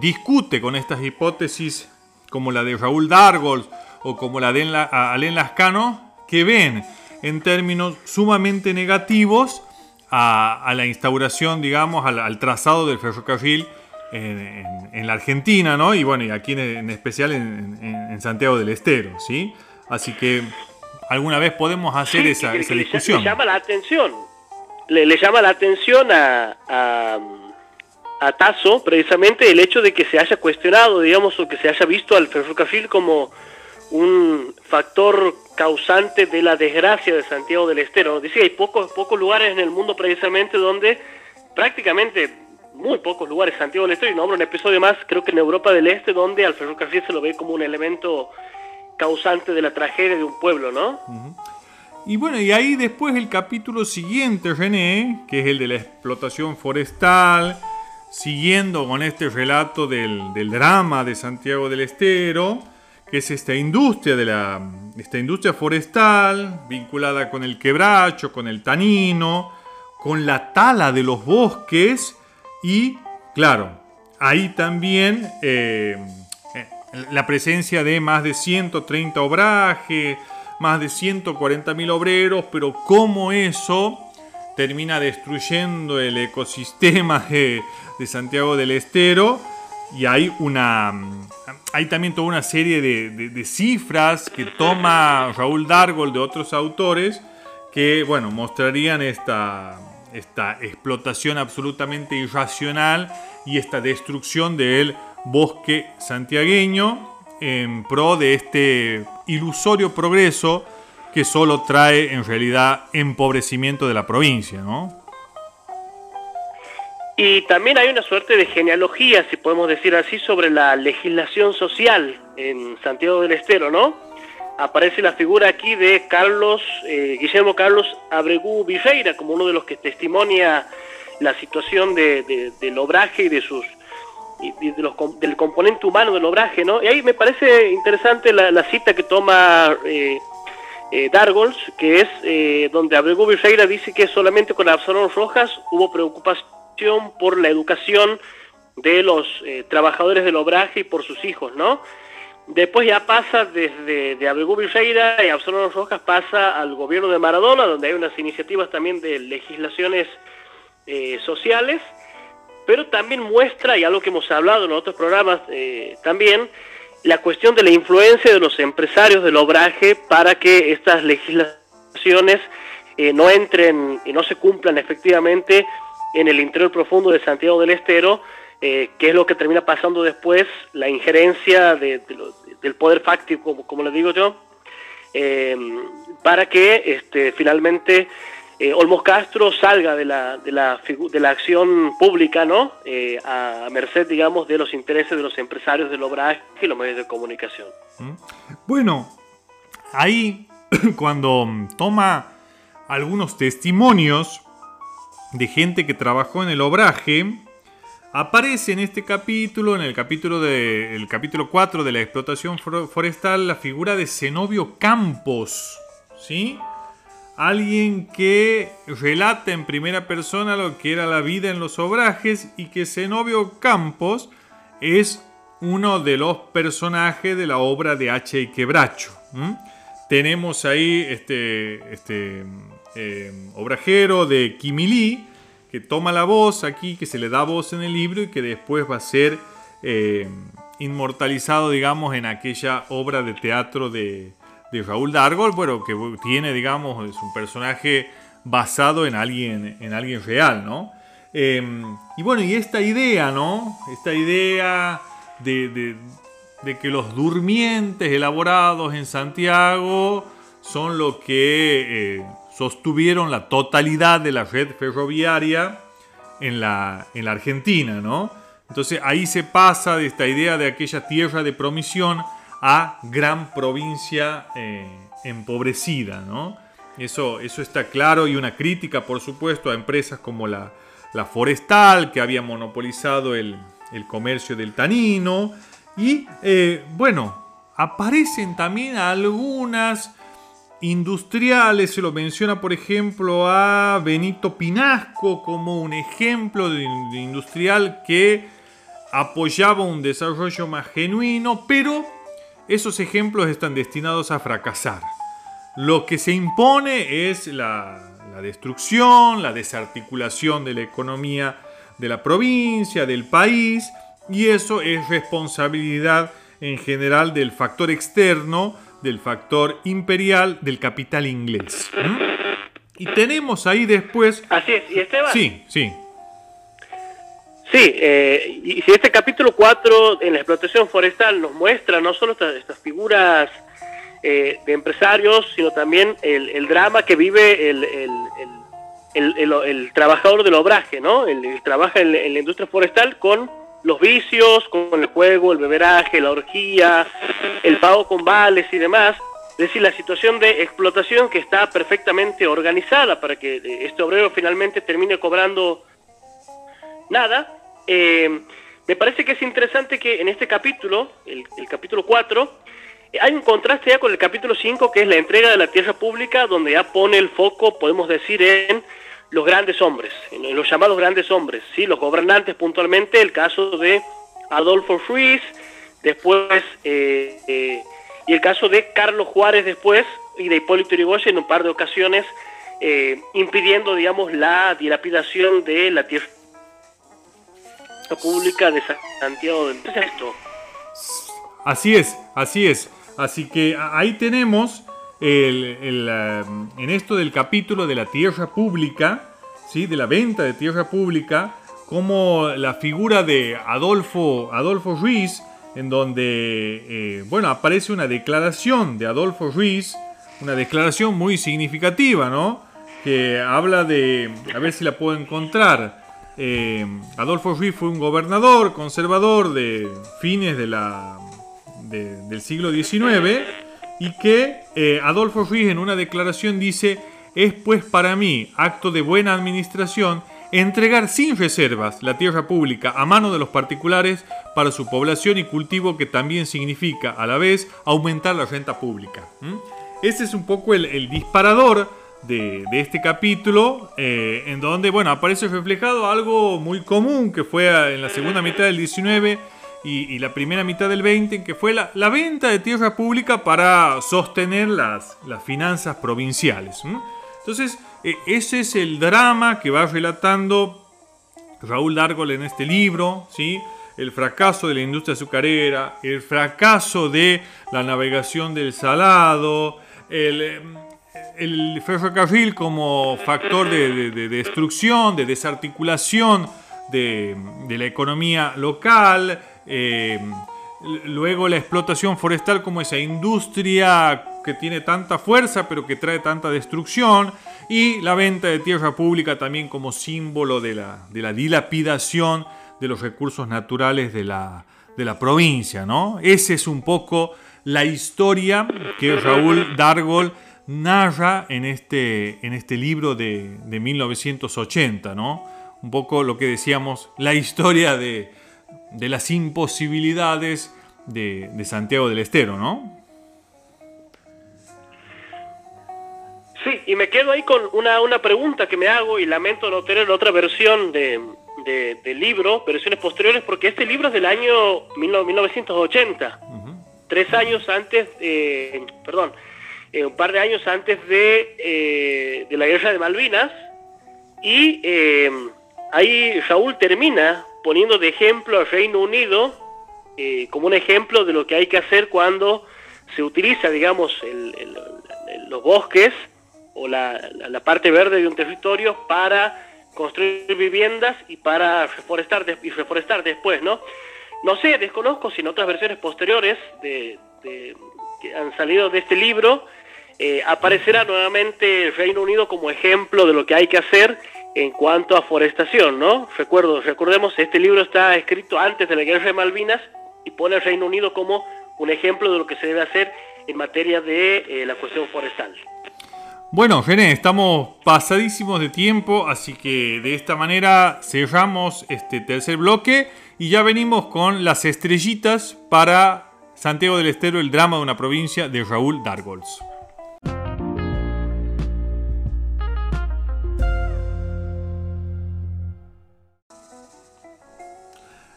discute con estas hipótesis como la de Raúl Dargol o como la de Alain Lascano, que ven en términos sumamente negativos a, la instauración, digamos, al, trazado del ferrocarril en, la Argentina, ¿no? Y bueno, y aquí en, especial en, en, Santiago del Estero, ¿sí? Así que alguna vez podemos hacer esa, discusión. Le, llama la atención, le, llama la atención a, a, a, Tasso precisamente el hecho de que se haya cuestionado, digamos, o que se haya visto al ferrocarril como un factor causante de la desgracia de Santiago del Estero. Que hay pocos, pocos lugares en el mundo precisamente donde prácticamente muy pocos lugares Santiago del Estero, y nombro un episodio más, creo que en Europa del Este, donde al ferrocarril se lo ve como un elemento causante de la tragedia de un pueblo, ¿no? Y bueno, y ahí después el capítulo siguiente, René, que es el de la explotación forestal, siguiendo con este relato del, drama de Santiago del Estero, que es esta industria de la esta industria forestal vinculada con el quebracho, con el tanino, con la tala de los bosques y, claro, ahí también eh, la presencia de más de 130 obrajes, más de 140 mil obreros, pero cómo eso termina destruyendo el ecosistema de, Santiago del Estero y hay una... hay también toda una serie de, cifras que toma Raúl Dargol de otros autores que, bueno, mostrarían esta, esta explotación absolutamente irracional y esta destrucción del bosque santiagueño en pro de este ilusorio progreso que solo trae en realidad empobrecimiento de la provincia, ¿no? Y también hay una suerte de genealogía, si podemos decir así, sobre la legislación social en Santiago del Estero, ¿no? Aparece la figura aquí de Carlos, eh, Guillermo Carlos Abregú Viveira, como uno de los que testimonia la situación de, del obraje y de sus y de los, del componente humano del obraje, ¿no? Y ahí me parece interesante la, cita que toma eh, eh, que es eh, donde Abrego Viveira dice que solamente con Absalón Rojas hubo preocupación por la educación de los eh, trabajadores del obraje y por sus hijos, ¿no? Después ya pasa desde de Abrego Viveira y Absalón Rojas pasa al gobierno de Maradona, donde hay unas iniciativas también de legislaciones sociales, pero también muestra, y algo que hemos hablado en otros programas también, la cuestión de la influencia de los empresarios del obraje para que estas legislaciones eh, no entren y no se cumplan efectivamente en el interior profundo de Santiago del Estero, eh, que es lo que termina pasando después, la injerencia del poder fáctico, como, le digo yo, eh, para que este, finalmente eh, Olmos Castro salga de la, de la, de la acción pública, ¿no? Eh, a merced, digamos, de los intereses de los empresarios del obraje y los medios de comunicación. ¿Mm? Bueno, ahí cuando toma algunos testimonios de gente que trabajó en el obraje, aparece en este capítulo, en el capítulo, de, el capítulo 4 de la explotación forestal, la figura de Zenobio Campos, ¿sí? Alguien que relata en primera persona lo que era la vida en los obrajes y que Zenobio Campos es uno de los personajes de la obra de H. y Quebracho. Tenemos ahí este, este eh, obrajero de Quimilí que toma la voz aquí, que se le da voz en el libro y que después va a ser eh, inmortalizado, digamos, en aquella obra de teatro de, de Raúl Dargol, bueno, que tiene, digamos, es un personaje basado en alguien, en alguien real, ¿no? Em, y bueno, y esta idea, ¿no? Esta idea de, que los durmientes elaborados en Santiago son lo que eh, sostuvieron la totalidad de la red ferroviaria en la, en la Argentina, ¿no? Entonces ahí se pasa de esta idea de aquella tierra de promisión a gran provincia eh, empobrecida, ¿no? Eso, eso está claro y una crítica, por supuesto, a empresas como la, forestal, que había monopolizado el, comercio del tanino. Y eh, bueno, aparecen también algunas industriales, se lo menciona por ejemplo a Benito Pinasco como un ejemplo de industrial que apoyaba un desarrollo más genuino, pero esos ejemplos están destinados a fracasar. Lo que se impone es la, destrucción, la desarticulación de la economía de la provincia, del país, y eso es responsabilidad en general del factor externo, del factor imperial, del capital inglés. Y tenemos ahí después... Así es, y Esteban. Sí, sí. Sí, eh, y si este capítulo 4 en la explotación forestal nos muestra no solo estas, figuras eh, de empresarios, sino también el, drama que vive el, el, trabajador del obraje, ¿no? El, trabaja en, la industria forestal con los vicios, con el juego, el beberaje, la orgía, el pago con vales y demás. Es decir, la situación de explotación que está perfectamente organizada para que este obrero finalmente termine cobrando nada, eh, me parece que es interesante que en este capítulo, el, capítulo 4, eh, hay un contraste ya con el capítulo 5, que es la entrega de la tierra pública, donde ya pone el foco, podemos decir, en los grandes hombres, en los llamados grandes hombres, ¿sí? los gobernantes puntualmente, el caso de Adolfo Ruiz, después, eh, y el caso de Carlos Juárez después, y de Hipólito Yrigoyen en un par de ocasiones, impidiendo, digamos, la dilapidación de la tierra pública de Santiago de esto. Así es, así es. Así que ahí tenemos en esto del capítulo de la tierra pública, ¿sí? de la venta de tierra pública, como la figura de Adolfo, Adolfo Ruiz, en donde eh, bueno, aparece una declaración de Adolfo Ruiz, una declaración muy significativa, ¿no? Que habla de, a ver si la puedo encontrar. Eh, Adolfo Ruiz fue un gobernador conservador de fines de la, del siglo XIX y que eh, Adolfo Ruiz en una declaración dice, es pues para mí acto de buena administración entregar sin reservas la tierra pública a mano de los particulares para su población y cultivo que también significa a la vez aumentar la renta pública. Ese es un poco el, disparador de, este capítulo, eh, en donde bueno, aparece reflejado algo muy común que fue en la segunda mitad del 19 y, la primera mitad del 20, que fue la, venta de tierra pública para sostener las, las finanzas provinciales. Entonces, e, ese es el drama que va relatando Raúl Dargol en este libro, ¿sí? el fracaso de la industria azucarera, el fracaso de la navegación del salado, el, el ferrocarril como factor de, destrucción, de desarticulación de, de la economía local, eh, luego la explotación forestal como esa industria que tiene tanta fuerza pero que trae tanta destrucción. Y la venta de tierra pública también como símbolo de la, de la dilapidación de los recursos naturales de la, de la provincia. ¿no? Esa es un poco la historia que Raúl Dargol narra en este, en este libro de, de 1980. ¿no? Un poco lo que decíamos, la historia de, de las imposibilidades de, Santiago del Estero, ¿no? Sí, y me quedo ahí con una, una pregunta que me hago y lamento no tener otra versión de, del libro, versiones posteriores, porque este libro es del año 1980, tres años antes, perdón, eh, un par de años antes de, eh, de la guerra de Malvinas, y eh, ahí Saúl termina poniendo de ejemplo al Reino Unido como un ejemplo de lo que hay que hacer cuando se utiliza, digamos, los bosques o la, parte verde de un territorio para construir viviendas y para reforestar, y reforestar después, ¿no? No sé, desconozco si en otras versiones posteriores de, que han salido de este libro eh, aparecerá nuevamente el Reino Unido como ejemplo de lo que hay que hacer en cuanto a forestación, ¿no? Recuerdo, recordemos, este libro está escrito antes de la Guerra de Malvinas y pone al Reino Unido como un ejemplo de lo que se debe hacer en materia de eh, la cuestión forestal. Bueno, René, estamos pasadísimos de tiempo, así que de esta manera cerramos este tercer bloque y ya venimos con las estrellitas para Santiago del Estero, el drama de una provincia de Raúl Dargols.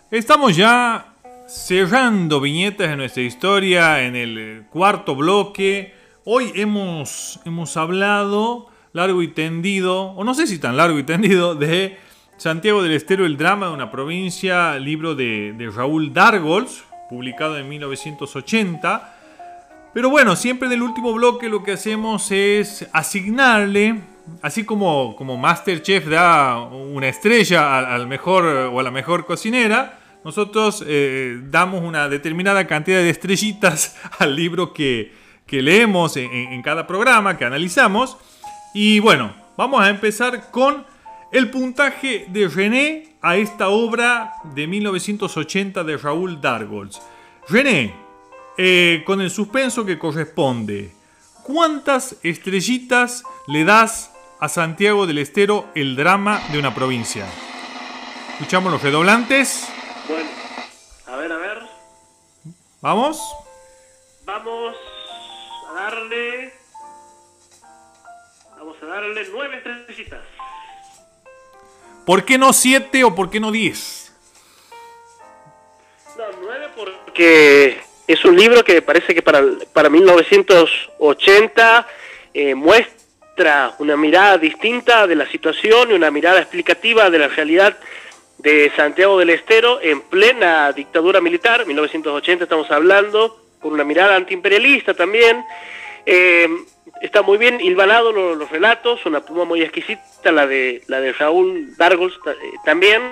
Estamos ya cerrando viñetas de nuestra historia en el cuarto bloque. Hoy hemos, hemos hablado largo y tendido, o no sé si tan largo y tendido, de Santiago del Estero, el drama de una provincia, libro de, Raúl Dargols, publicado en 1980. Pero bueno, siempre en el último bloque lo que hacemos es asignarle, así como, como Masterchef da una estrella al mejor o a la mejor cocinera, nosotros eh, damos una determinada cantidad de estrellitas al libro que, leemos en, cada programa, que analizamos. Y bueno, vamos a empezar con el puntaje de René a esta obra de 1980 de Raúl Dargols. René, eh, con el suspenso que corresponde, ¿cuántas estrellitas le das a Santiago del Estero el drama de una provincia? Escuchamos los redoblantes. Bueno, a ver, a ver. ¿Vamos? Vamos a darle. Vamos a darle nueve estrellitas. ¿Por qué no siete o por qué no diez? No, nueve porque es un libro que parece que para, para 1980 eh, muestra una mirada distinta de la situación y una mirada explicativa de la realidad de Santiago del Estero en plena dictadura militar, 1980 estamos hablando, con una mirada antiimperialista también. Eh, está muy bien hilvanado los, relatos, una pluma muy exquisita, la de, la de Raúl Dargos eh, también.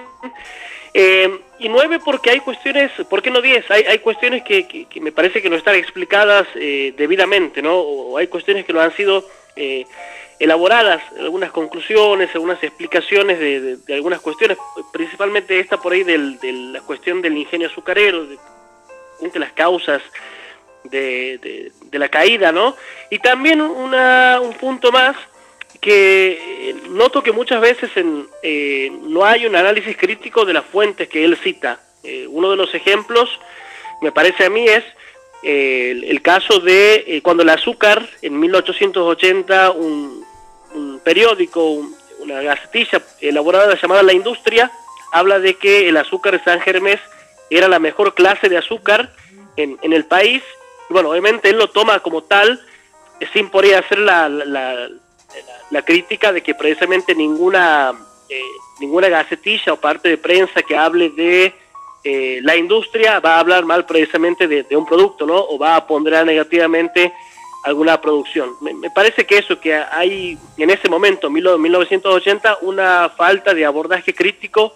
Eh, y nueve porque hay cuestiones, ¿por qué no diez? Hay, hay cuestiones que, me parece que no están explicadas debidamente, ¿no? O hay cuestiones que no han sido elaboradas algunas conclusiones, algunas explicaciones de, algunas cuestiones, principalmente esta por ahí de la cuestión del ingenio azucarero, de, las causas de, la caída, ¿no? Y también un punto más que eh, noto que muchas veces eh, no hay un análisis crítico de las fuentes que él cita. Eh, uno de los ejemplos, me parece a mí, es el, caso de cuando el azúcar, en 1880, un, un periódico, una gacetilla elaborada llamada La Industria, habla de que el azúcar de San Germés era la mejor clase de azúcar en, en el país. bueno, obviamente él lo toma como tal, sin por hacer la, la, la, crítica de que precisamente ninguna, eh, ninguna gacetilla o parte de prensa que hable de eh, la industria va a hablar mal precisamente de, de, un producto, ¿no? O va a ponderar negativamente alguna producción. Me, parece que eso, que hay en ese momento, 1980, una falta de abordaje crítico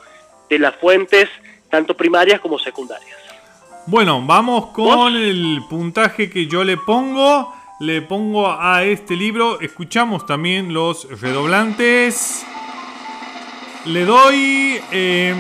de las fuentes, tanto primarias como secundarias. Bueno, vamos con el puntaje que yo le pongo. Le pongo a este libro, escuchamos también los redoblantes. Le doy eh,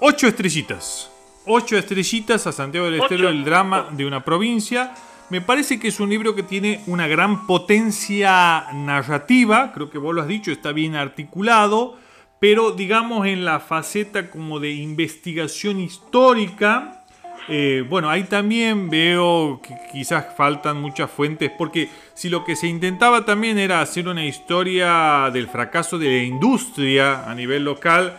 ocho estrellitas. Ocho estrellitas a Santiago del Estero, el drama de una provincia. Me parece que es un libro que tiene una gran potencia narrativa, creo que vos lo has dicho, está bien articulado, pero digamos en la faceta como de investigación histórica, eh, bueno, ahí también veo que quizás faltan muchas fuentes, porque si lo que se intentaba también era hacer una historia del fracaso de la industria a nivel local,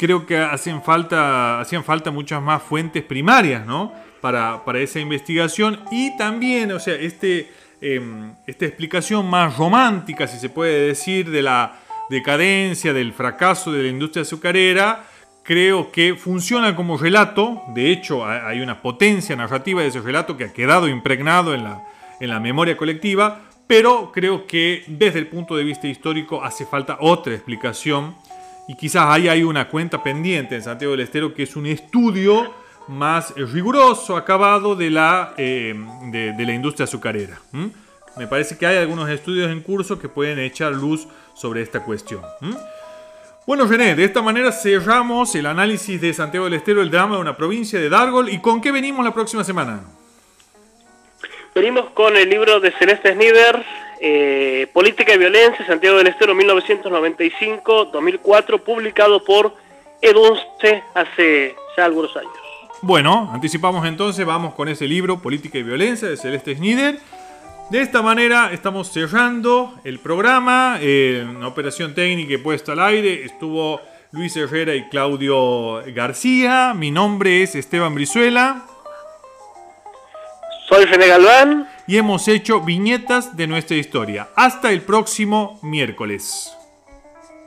creo que hacen falta, hacían falta muchas más fuentes primarias, ¿no? para, esa investigación y también, o sea, este, em, esta explicación más romántica, si se puede decir, de la decadencia, del fracaso de la industria azucarera, creo que funciona como relato, de hecho hay una potencia narrativa de ese relato que ha quedado impregnado en la, en la memoria colectiva, pero creo que desde el punto de vista histórico hace falta otra explicación y quizás ahí hay una cuenta pendiente en Santiago del Estero que es un estudio más riguroso, acabado de la, eh, de, la industria azucarera. Me parece que hay algunos estudios en curso que pueden echar luz sobre esta cuestión. Bueno, René, de esta manera cerramos el análisis de Santiago del Estero, el drama de una provincia de Dargol. ¿Y con qué venimos la próxima semana? Venimos con el libro de Celeste Snider, eh, Política y Violencia, Santiago del Estero 1995-2004, publicado por Edunce hace ya algunos años. Bueno, anticipamos entonces, vamos con ese libro, Política y Violencia, de Celeste Schneider. De esta manera estamos cerrando el programa. En operación técnica y puesta al aire estuvo Luis Herrera y Claudio García. Mi nombre es Esteban Brizuela. Soy René Galván. Y hemos hecho viñetas de nuestra historia. Hasta el próximo miércoles.